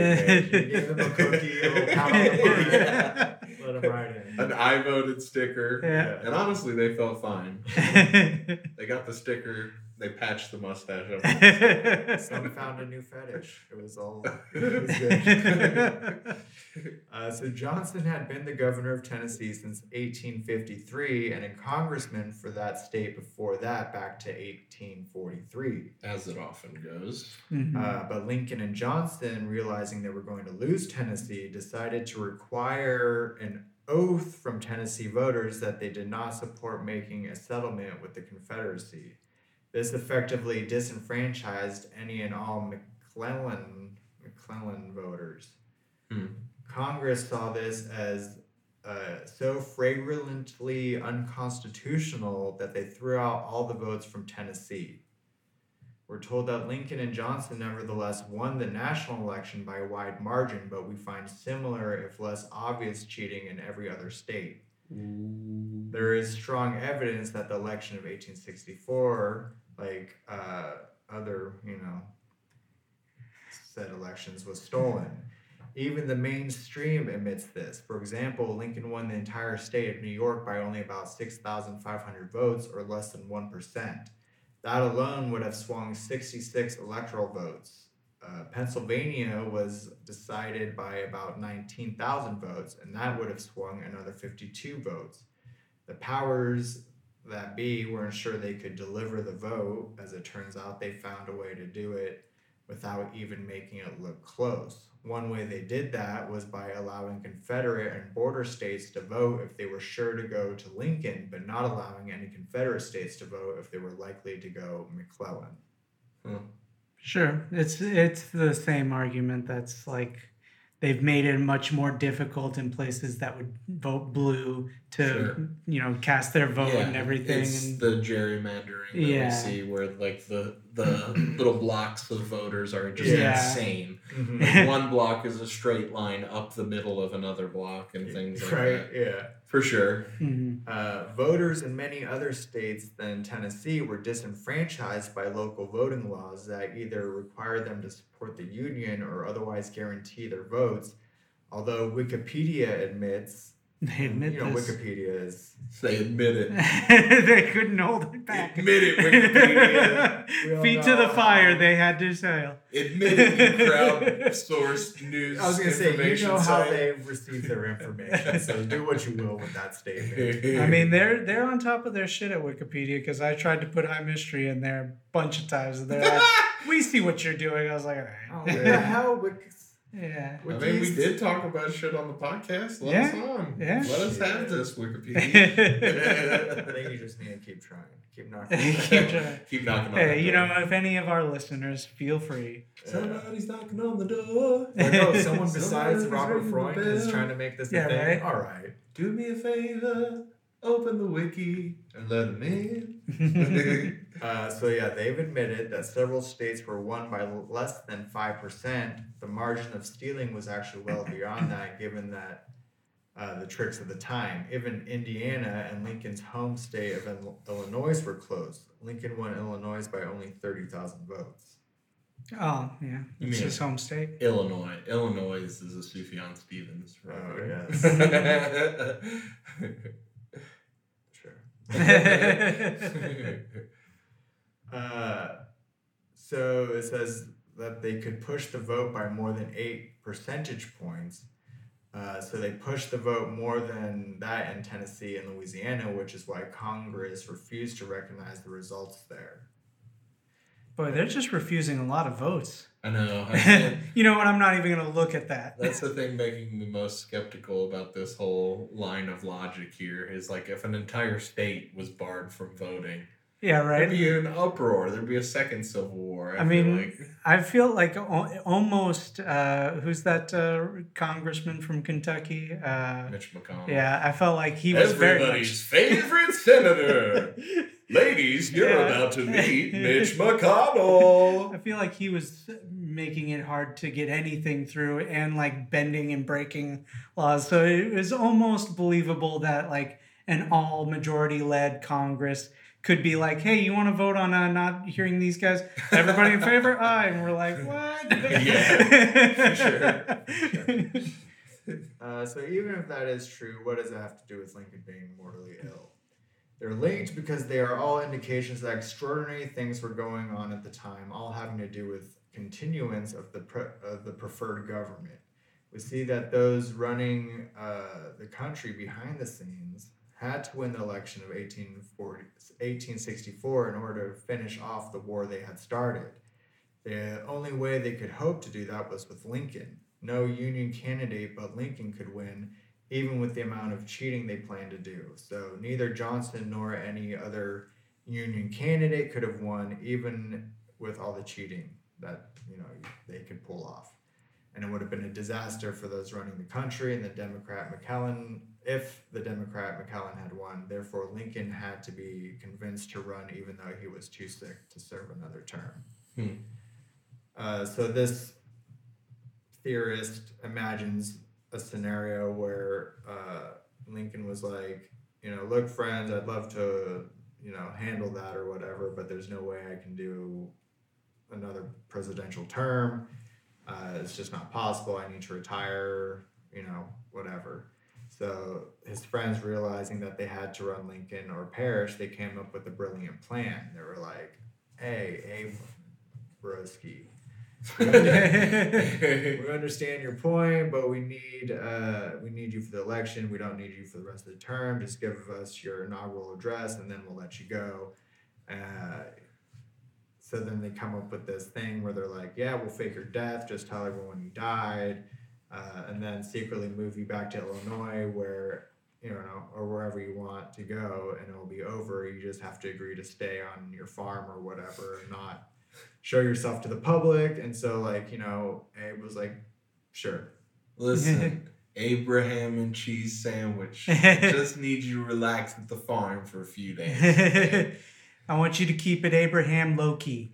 man. You give them a cookie, a little pat on the butt, Yeah. let them right in. An I voted sticker. Yeah. And honestly, they felt fine. They got the sticker, they patched the mustache up. Some found a new fetish. It was all. It was good. Uh, so Johnson had been the governor of Tennessee since 1853 and a congressman for that state before that back to 1843. As it often goes. Mhm. Uh, but Lincoln and Johnson, realizing they were going to lose Tennessee, decided to require an oath from Tennessee voters that they did not support making a settlement with the Confederacy. This effectively disenfranchised any and all McClellan McClellan voters. Hmm. Congress saw this as uh, so flagrantly unconstitutional that they threw out all the votes from Tennessee. We're told that Lincoln and Johnson nevertheless won the national election by a wide margin, but we find similar, if less obvious, cheating in every other state. There is strong evidence that the election of 1864, like uh, other, you know, said elections, was stolen. Even the mainstream admits this. For example, Lincoln won the entire state of New York by only about 6,500 votes, or less than 1%. That alone would have swung 66 electoral votes. Uh, Pennsylvania was decided by about 19,000 votes, and that would have swung another 52 votes. The powers that be weren't sure they could deliver the vote. As it turns out, they found a way to do it without even making it look close. One way they did that was by allowing Confederate and border states to vote if they were sure to go to Lincoln, but not allowing any Confederate states to vote if they were likely to go McClellan. Hmm. Sure, it's it's the same argument that's like they've made it much more difficult in places that would vote blue to Sure. you know cast their vote and everything. It's and, the gerrymandering that Yeah. we see where like the the little blocks of voters are just Yeah. insane. Mm-hmm. Like one block is a straight line up the middle of another block and things like right? that. Yeah. For sure. Mhm. Uh, voters in many other states than Tennessee were disenfranchised by local voting laws that either require them to support the Union or otherwise guarantee their votes. Although Wikipedia admits, They admit you know, this. Wikipedia is They admit it. they couldn't hold it back. Admit it, Wikipedia. We Feet to the fire, they had to sail. Admit it, you crowdsourced news I was gonna say, you information know how site. they receive their information, so do what you will with that statement. I mean, they're they're on top of their shit at Wikipedia because I tried to put high mystery in there a bunch of times. And they're like, "We see what you're doing." I was like, "All Oh, right." what the hell, Wik- yeah. I mean, we did talk about shit on the podcast. Let Yeah, us on. yeah. Let us Yeah. have this, Wikipedia. I think you just need to keep trying, keep knocking. Keep trying. Keep knocking on Hey, the you door. know, if any of our listeners feel free, Somebody's knocking on the door. Like, oh, someone besides Robert ringing the Freund is trying to make this Yeah, a thing. right. All right. Do me a favor, open the wiki and let him in. Uh, so yeah, they've admitted that several states were won by less than five percent. The margin of stealing was actually well beyond that, given that uh, the tricks of the time. Even Indiana and Lincoln's home state of Illinois were close. Lincoln won Illinois by only thirty thousand votes. oh yeah, You it's mean- his home state. Illinois. Illinois is a Sufjan Stevens. Oh, record. Sure. Uh, so it says that they could push the vote by more than eight percentage points. Uh, so they pushed the vote more than that in Tennessee and Louisiana, which is why Congress refused to recognize the results there. Boy, they're just refusing a lot of votes. I know. I can't- you know what? I'm not even going to look at that. That's the thing making me most skeptical about this whole line of logic here is like if an entire state was barred from voting, yeah, right. there'd be an uproar. There'd be a second civil war. I, I feel mean, like. I feel like almost uh, who's that uh, congressman from Kentucky? Uh, Mitch McConnell. yeah, I felt like he was very Everybody's favorite senator. Ladies, you're Yeah. about to meet Mitch McConnell. I feel like he was making it hard to get anything through and like bending and breaking laws. So it was almost believable that like an all majority led Congress could be like, hey, you want to vote on uh, not hearing these guys? Everybody in favor? Aye. And we're like, what? Yeah, for Uh, so even if that is true, what does it have to do with Lincoln being mortally ill? They're linked because they are all indications that extraordinary things were going on at the time, all having to do with continuance of the pre- of the preferred government. We see that those running uh, the country behind the scenes had to win the election of 1840, 1864 in order to finish off the war they had started. The only way they could hope to do that was with Lincoln. No Union candidate but Lincoln could win, even with the amount of cheating they planned to do. So neither Johnson nor any other Union candidate could have won, even with all the cheating that you know they could pull off. And it would have been a disaster for those running the country and the Democrat McClellan if the Democrat McClellan had won. Therefore, Lincoln had to be convinced to run, even though he was too sick to serve another term. Hmm. Uh, so this theorist imagines a scenario where uh, Lincoln was like, you know, look, friends, I'd love to, you know, handle that or whatever, but there's no way I can do another presidential term. Uh, it's just not possible. I need to retire, you know, whatever. So his friends realizing that they had to run Lincoln or perish, they came up with a brilliant plan. They were like, "Hey, Abe Broski, we understand your point, but we need uh, we need you for the election. We don't need you for the rest of the term. Just give us your inaugural address, and then we'll let you go." Uh, so then they come up with this thing where they're like, "Yeah, we'll fake your death. Just tell everyone you died." Uh, and then secretly move you back to Illinois, where you know, or wherever you want to go, and it'll be over. You just have to agree to stay on your farm or whatever, and not show yourself to the public. And so, like you know, Abe was like, "Sure." Listen, Abraham and cheese sandwich. Just need you to relax at the farm for a few days. I want you to keep it Abraham low key.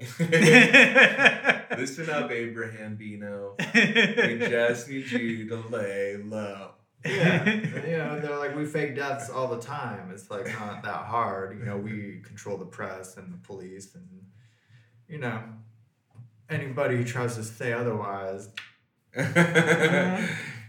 Listen up, Abraham Bino. We just need you to lay low. Yeah, you know, they're like, we fake deaths all the time. It's like not that hard. You know, we control the press and the police, and you know, anybody who tries to say otherwise,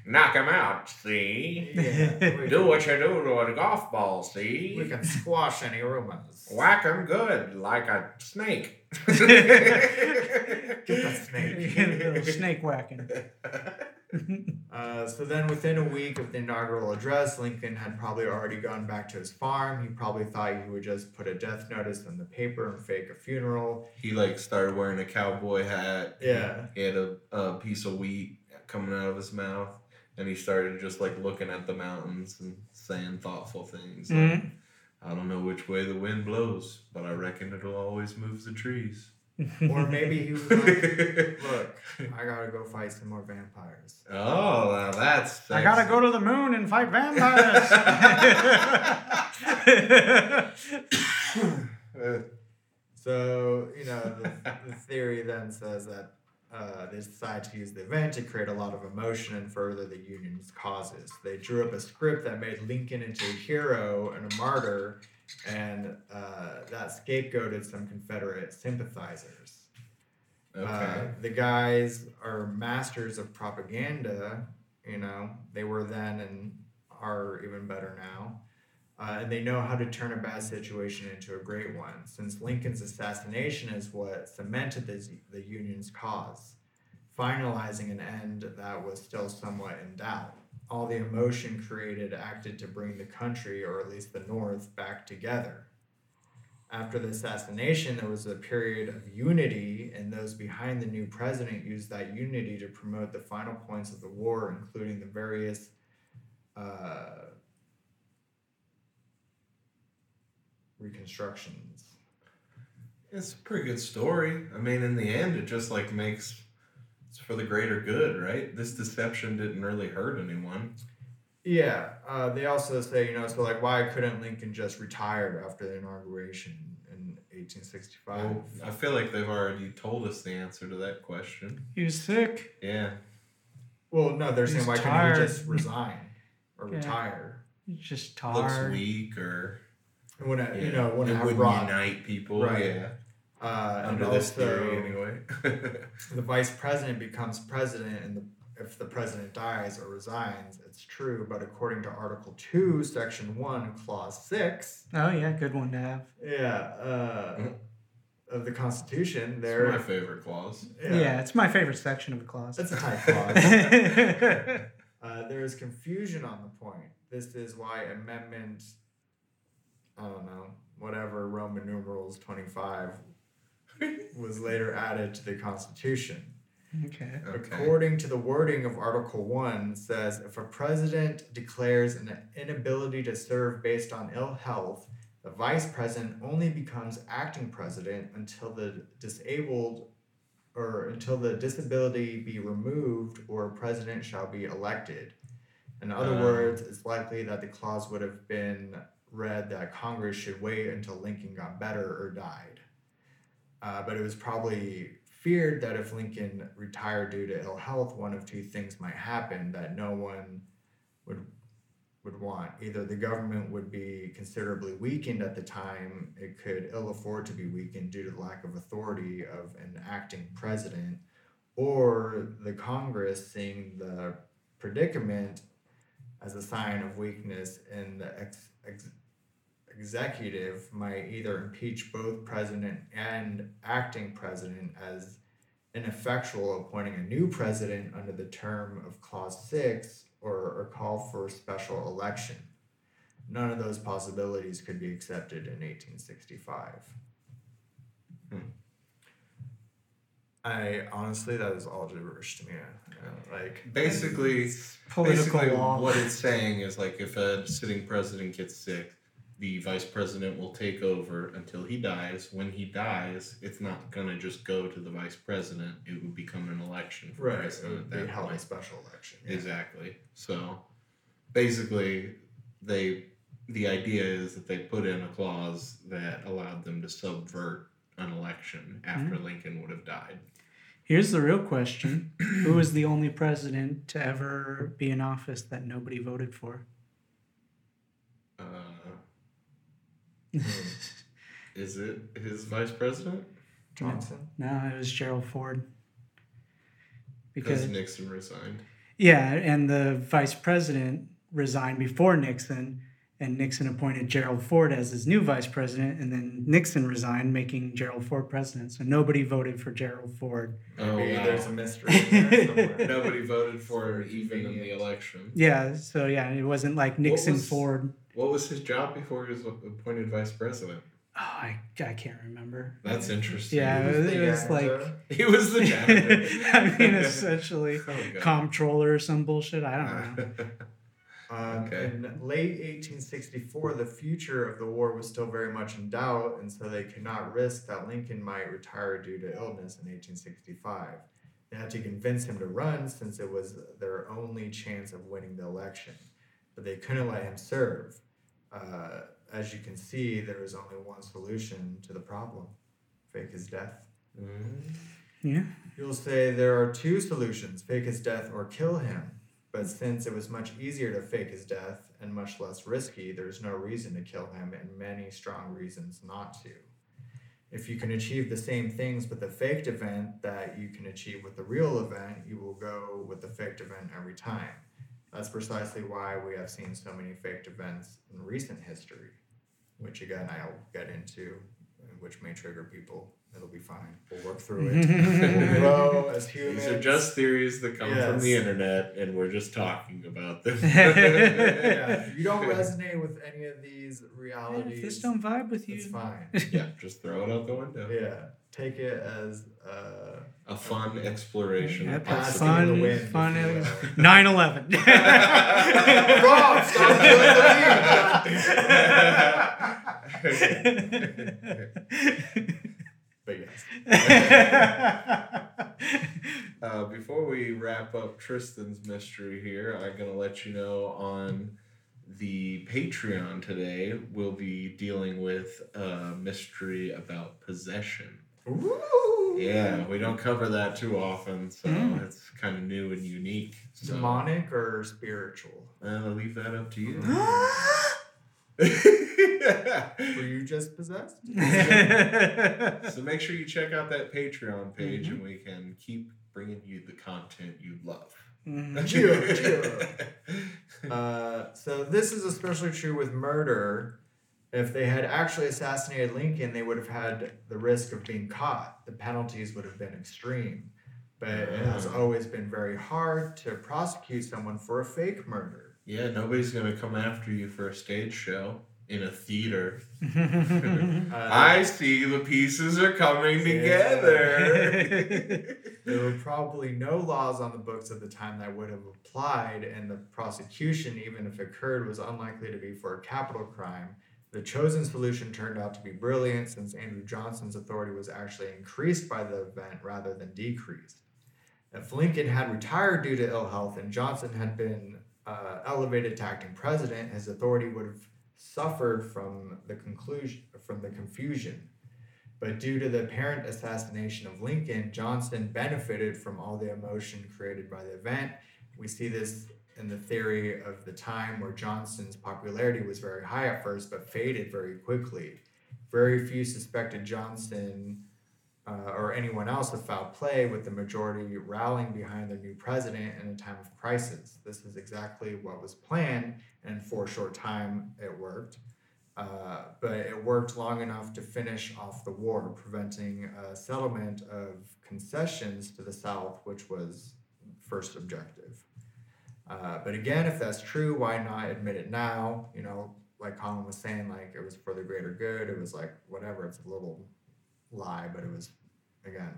Knock him out, see? yeah, Do can- what you do to a golf ball, See, We can squash any rumors. Whack him good, like a snake. Get that snake. Little snake whacking. Uh, so then, within a week of the inaugural address, Lincoln had probably already gone back to his farm. He probably thought he would just put a death notice in the paper and fake a funeral. he like started wearing a cowboy hat. Yeah. He had a, a piece of wheat coming out of his mouth. And he started just like looking at the mountains and saying thoughtful things. Like, Mhm. I don't know which way the wind blows, but I reckon it'll always move the trees. Or maybe he was like, look, I gotta go fight some more vampires. Oh, now that's. I gotta go to the moon and fight vampires. So, you know, the, the theory then says that uh, they decided to use the event to create a lot of emotion and further the Union's causes. They drew up a script that made Lincoln into a hero and a martyr, and uh, that scapegoated some Confederate sympathizers. okay. Uh, the guys are masters of propaganda. You know, they were then and are even better now. Uh, and they know how to turn a bad situation into a great one, since Lincoln's assassination is what cemented the, the Union's cause, finalizing an end that was still somewhat in doubt. all the emotion created acted to bring the country, or at least the North, back together. After the assassination, there was a period of unity, and those behind the new president used that unity to promote the final points of the war, including the various uh, reconstructions. It's a pretty good story. I mean, in the end, it just like makes it's for the greater good, right? This deception didn't really hurt anyone. Yeah, uh, they also say, you know, so like, why couldn't Lincoln just retire after the inauguration in 1865? Well, I feel like they've already told us the answer to that question. He was sick. Yeah. Well, no, they're saying He's why tired. couldn't he just resign or Yeah. retire? He's just tired. Looks weak or It wouldn't, yeah. you know, wouldn't it wouldn't brought. unite people. Right. Yeah. Uh, and Under this also, theory, anyway. the vice president becomes president, and the, if the president dies or resigns, it's true. But according to Article Two, Section One, Clause Six. Oh yeah, good one to have. yeah, uh, of the Constitution, there, my favorite clause. Yeah. it's my favorite section of the clause. that's a type clause. Uh, there is confusion on the point. This is why Amendment, I don't know, whatever Roman numerals 25 was later added to the Constitution. okay. Okay. According to the wording of Article 1, says if a president declares an inability to serve based on ill health, the vice president only becomes acting president until the disabled or until the disability be removed or a president shall be elected. In other Um. words, it's likely that the clause would have been read that Congress should wait until Lincoln got better or died. Uh, but it was probably feared that if Lincoln retired due to ill health, one of two things might happen that no one would would want. Either the government would be considerably weakened at the time, it could ill afford to be weakened due to the lack of authority of an acting president, or the Congress seeing the predicament as a sign of weakness in the ex, ex, executive might either impeach both president and acting president as ineffectual appointing a new president under the term of clause 6 or, or call for a special election none of those possibilities could be accepted in 1865 Hmm. i honestly that is all gibberish to me Uh, like Basically, basically law. what it's saying is like if a sitting president gets sick, the vice president will take over until he dies. When he dies, it's not gonna just go to the vice president. It would become an election for right it president would at be held a special election yeah. Exactly. So basically they the idea is that they put in a clause that allowed them to subvert an election after hmm? Lincoln would have died. Here's the real question: Who is the only president to ever be in office that nobody voted for? Uh, is it his vice president? johnson oh. No, it was Gerald Ford. Because Because Nixon resigned. yeah, and the vice president resigned before Nixon, and Nixon appointed Gerald Ford as his new vice president, and then Nixon resigned, making Gerald Ford president. So nobody voted for Gerald Ford. Oh, maybe wow. there's a mystery there. Nobody voted for even in the election. Yeah, so yeah, it wasn't like Nixon was- Ford. What was his job before he was appointed vice president? Oh, I, I can't remember. That's interesting. Yeah, He it was, the it was like janitor. He was the janitor. I mean, essentially Oh, comptroller or some bullshit. I don't know. Um, Okay. In late 1864, the future of the war was still very much in doubt, and so they could not risk that Lincoln might retire due to illness in 1865. They had to convince him to run since it was their only chance of winning the election, but they couldn't let him serve. Uh, as you can see, there is only one solution to the problem fake his death. Mm. Yeah. You'll say there are two solutions fake his death or kill him. But since it was much easier to fake his death and much less risky, there's no reason to kill him and many strong reasons not to. If you can achieve the same things with a faked event that you can achieve with the real event, you will go with the faked event every time. That's precisely why we have seen so many faked events in recent history, which again I'll get into which may trigger people. It'll be fine. We'll work through it. we'll grow as humans. These are just theories that come from the internet, and we're just talking about them. yeah. If you don't resonate with any of these realities. If realities, this don't vibe with you, it's fine. yeah, just throw it out the window. Yeah. Take it as uh, A fun exploration. of Yep, Passing possibility. in the wind, fun. if you 9 11. Rob, stop But yes. Uh, before we wrap up Tristan's mystery here, I'm going to let you know on the Patreon today, we'll be dealing with a mystery about possession. Ooh. Yeah, we don't cover that too often, so Mm. it's kind of new and unique. So Demonic or spiritual? I'll leave that up to you. Were you just possessed? so make sure you check out that Patreon page and we can keep bringing you the content you love. Mhm. Cheer, cheer. Uh, so this is especially true with murder. If they had actually assassinated Lincoln, they would have had the risk of being caught. The penalties would have been extreme. But it has always been very hard to prosecute someone for a fake murder. Yeah, nobody's gonna come after you for a stage show in a theater. Uh, I see the pieces are coming together. there were probably no laws on the books at the time that would have applied, and the prosecution, even if it occurred, was unlikely to be for a capital crime. The chosen solution turned out to be brilliant since Andrew Johnson's authority was actually increased by the event rather than decreased. If Lincoln had retired due to ill health and Johnson had been uh, elevated to acting president, his authority would have suffered from the conclusion from the confusion. But due to the apparent assassination of Lincoln, Johnson benefited from all the emotion created by the event. We see this in the theory of the time where Johnson's popularity was very high at first but faded very quickly. Very few suspected Johnson uh, or anyone else of foul play, with the majority rallying behind their new president in a time of crisis. This is exactly what was planned, and for a short time it worked. Uh, but it worked long enough to finish off the war, preventing a settlement of concessions to the South, which was first objective. Uh, but again, if that's true, why not admit it now? You know, like Colin was saying, like it was for the greater good. It was like whatever. It's a little lie, but it was again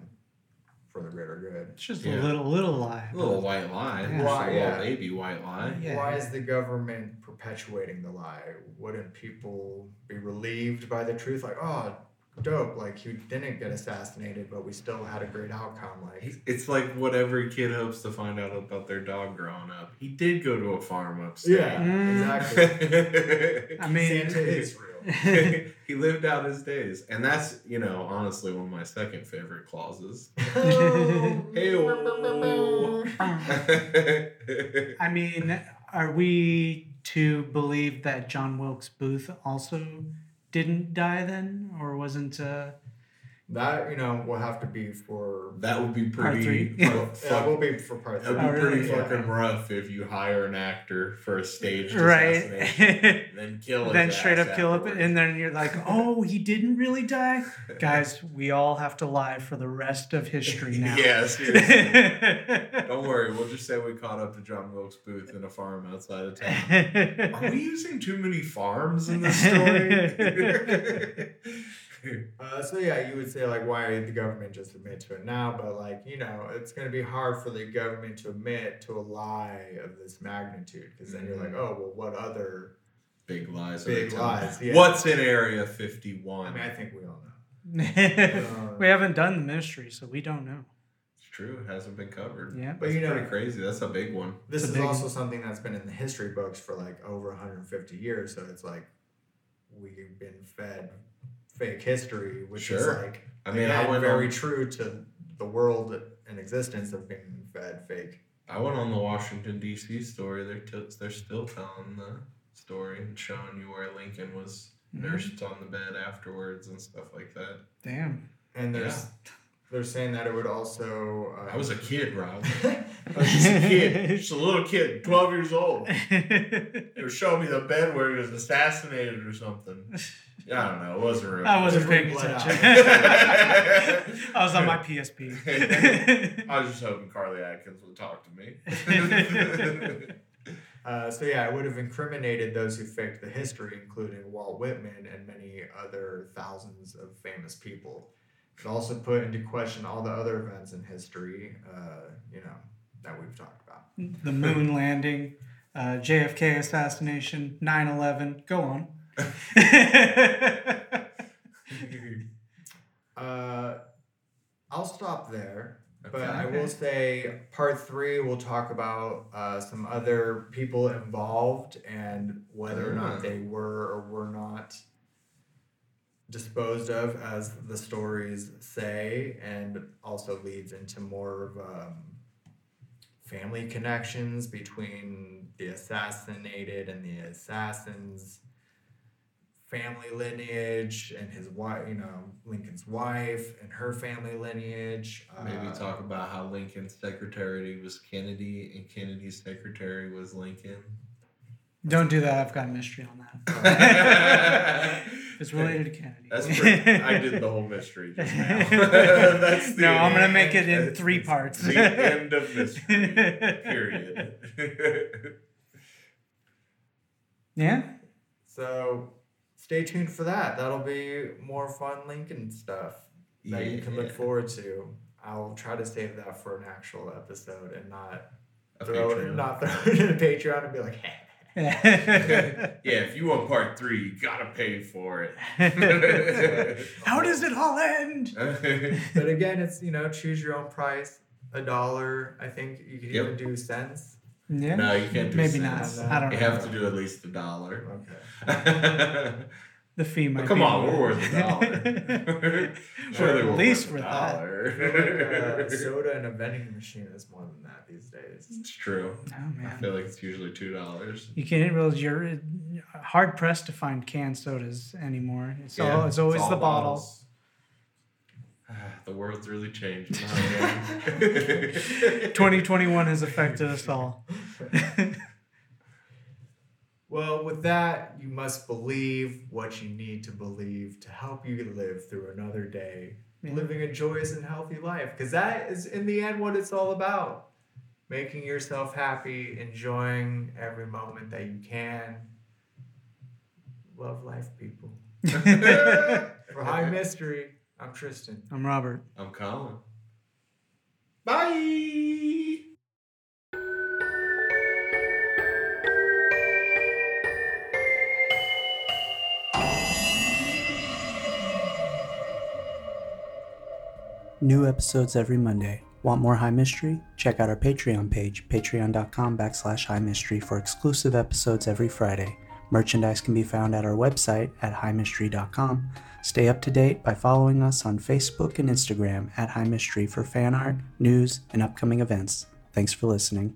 for the greater good. It's just Yeah. a little little lie. A little white lie. Yeah. Just Why, a little baby white lie. Yeah. Why is the government perpetuating the lie? Wouldn't people be relieved by the truth? Like, oh, dope! Like he didn't get assassinated, but we still had a great outcome. Like, It's like what every kid hopes to find out about their dog growing up. He did go to a farm upstate. yeah, exactly. I mean, Santa is real. he lived out his days. And that's, you know, honestly one of my second favorite clauses. Oh. Hey-o. I mean, are we to believe that John Wilkes Booth also didn't die then, or wasn't? Uh, That you know will have to be for. that would be pretty fu- That will be for part that would be Oh, pretty really? Yeah. fucking rough if you hire an actor for a stage right. assassination then kill then straight up kill it, and then you're like, oh, he didn't really die, guys. We all have to lie for the rest of history now. Yeah, seriously. Don't worry, we'll just say we caught up to John Wilkes Booth in a farm outside of town. Are we using too many farms in this story? Uh, so yeah, you would say like, why did the government just admit to it now? But like, you know, it's going to be hard for the government to admit to a lie of this magnitude because then you're like, Mhm. oh well, what other? Big lies. are Big they telling? lies, yeah. What's in Area Fifty One? I 51? mean, I think we all know. we haven't done the mystery, so we don't know. it's true. It hasn't been covered. Yeah. But That's you know- pretty crazy. That's a big one. This It's a is big- also something that's been in the history books for like over 150 years. So it's like we've been fed fake history, which is like I mean, again, I went very on, true to the world and existence of being fed fake. I went on the Washington D.C. story. They're t- they're still telling the story and showing you where Lincoln was Mhm. nursed on the bed afterwards and stuff like that. Damn. And there's they're saying that it would also. Uh, I was a kid, Rob. I I was just a kid, just a little kid, twelve years old. They were showing me the bed where he was assassinated or something. I don't know. It wasn't real. I wasn't Just paying blood attention. I was on my PSP. I was just hoping Carly Atkins would talk to me. Uh, so yeah, it would have incriminated those who faked the history, including Walt Whitman and many other thousands of famous people. It also put into question all the other events in history, uh, you know, that we've talked about. the moon landing, uh, JFK assassination, 9 11. Go on. Uh, I'll stop there. But Okay. I will say, part three, we'll talk about uh, some other people involved and whether or Ah. not they were or were not disposed of, as the stories say, and also leads into more of um, family connections between the assassinated and the assassins family lineage and his wife you know lincoln's wife and her family lineage Maybe uh, talk about how Lincoln's secretary was Kennedy and Kennedy's secretary was Lincoln. Don't do that. I've got a mystery on that. it's related to Kennedy. That's pretty, I did the whole mystery just now. That's the no, I'm going to make it in that's- three it's parts. The end of mystery. Period. yeah? so stay tuned for that that'll be more fun lincoln stuff that you can look Yeah. forward to i'll try to save that for an actual episode and not A throw it not throw it in a patreon and be like Yeah, if you want part three, you gotta pay for it. How does it all end? but again it's you know choose your own price a dollar i think you could Yep. even do cents Yeah. no, you can't do Maybe not. I don't You know. You have to do at least a dollar. okay The fee might Come be on, more. we're worth a dollar. Surely At least worth worth a that. dollar. uh, soda in a vending machine is more than that these days it's true. Oh, I feel like it's usually two dollars. You can't realize you're hard pressed to find canned sodas anymore. It's, all, it's always all the bottle. Bottles. the world's really changed. huh, 2021 has affected us all. Well, with that, you must believe what you need to believe to help you live through another day, Yeah. living a joyous and healthy life. Because that is, in the end, what it's all about. Making yourself happy, enjoying every moment that you can. Love life, people. For High Mystery, I'm Tristan. I'm Robert. I'm Colin. Bye. New episodes every Monday. Want more High Mystery? Check out our Patreon page, patreon.com backslash high mystery for exclusive episodes every Friday. Merchandise can be found at our website at highmystery.com. Stay up to date by following us on Facebook and Instagram at High Mystery for fan art, news, and upcoming events. Thanks for listening.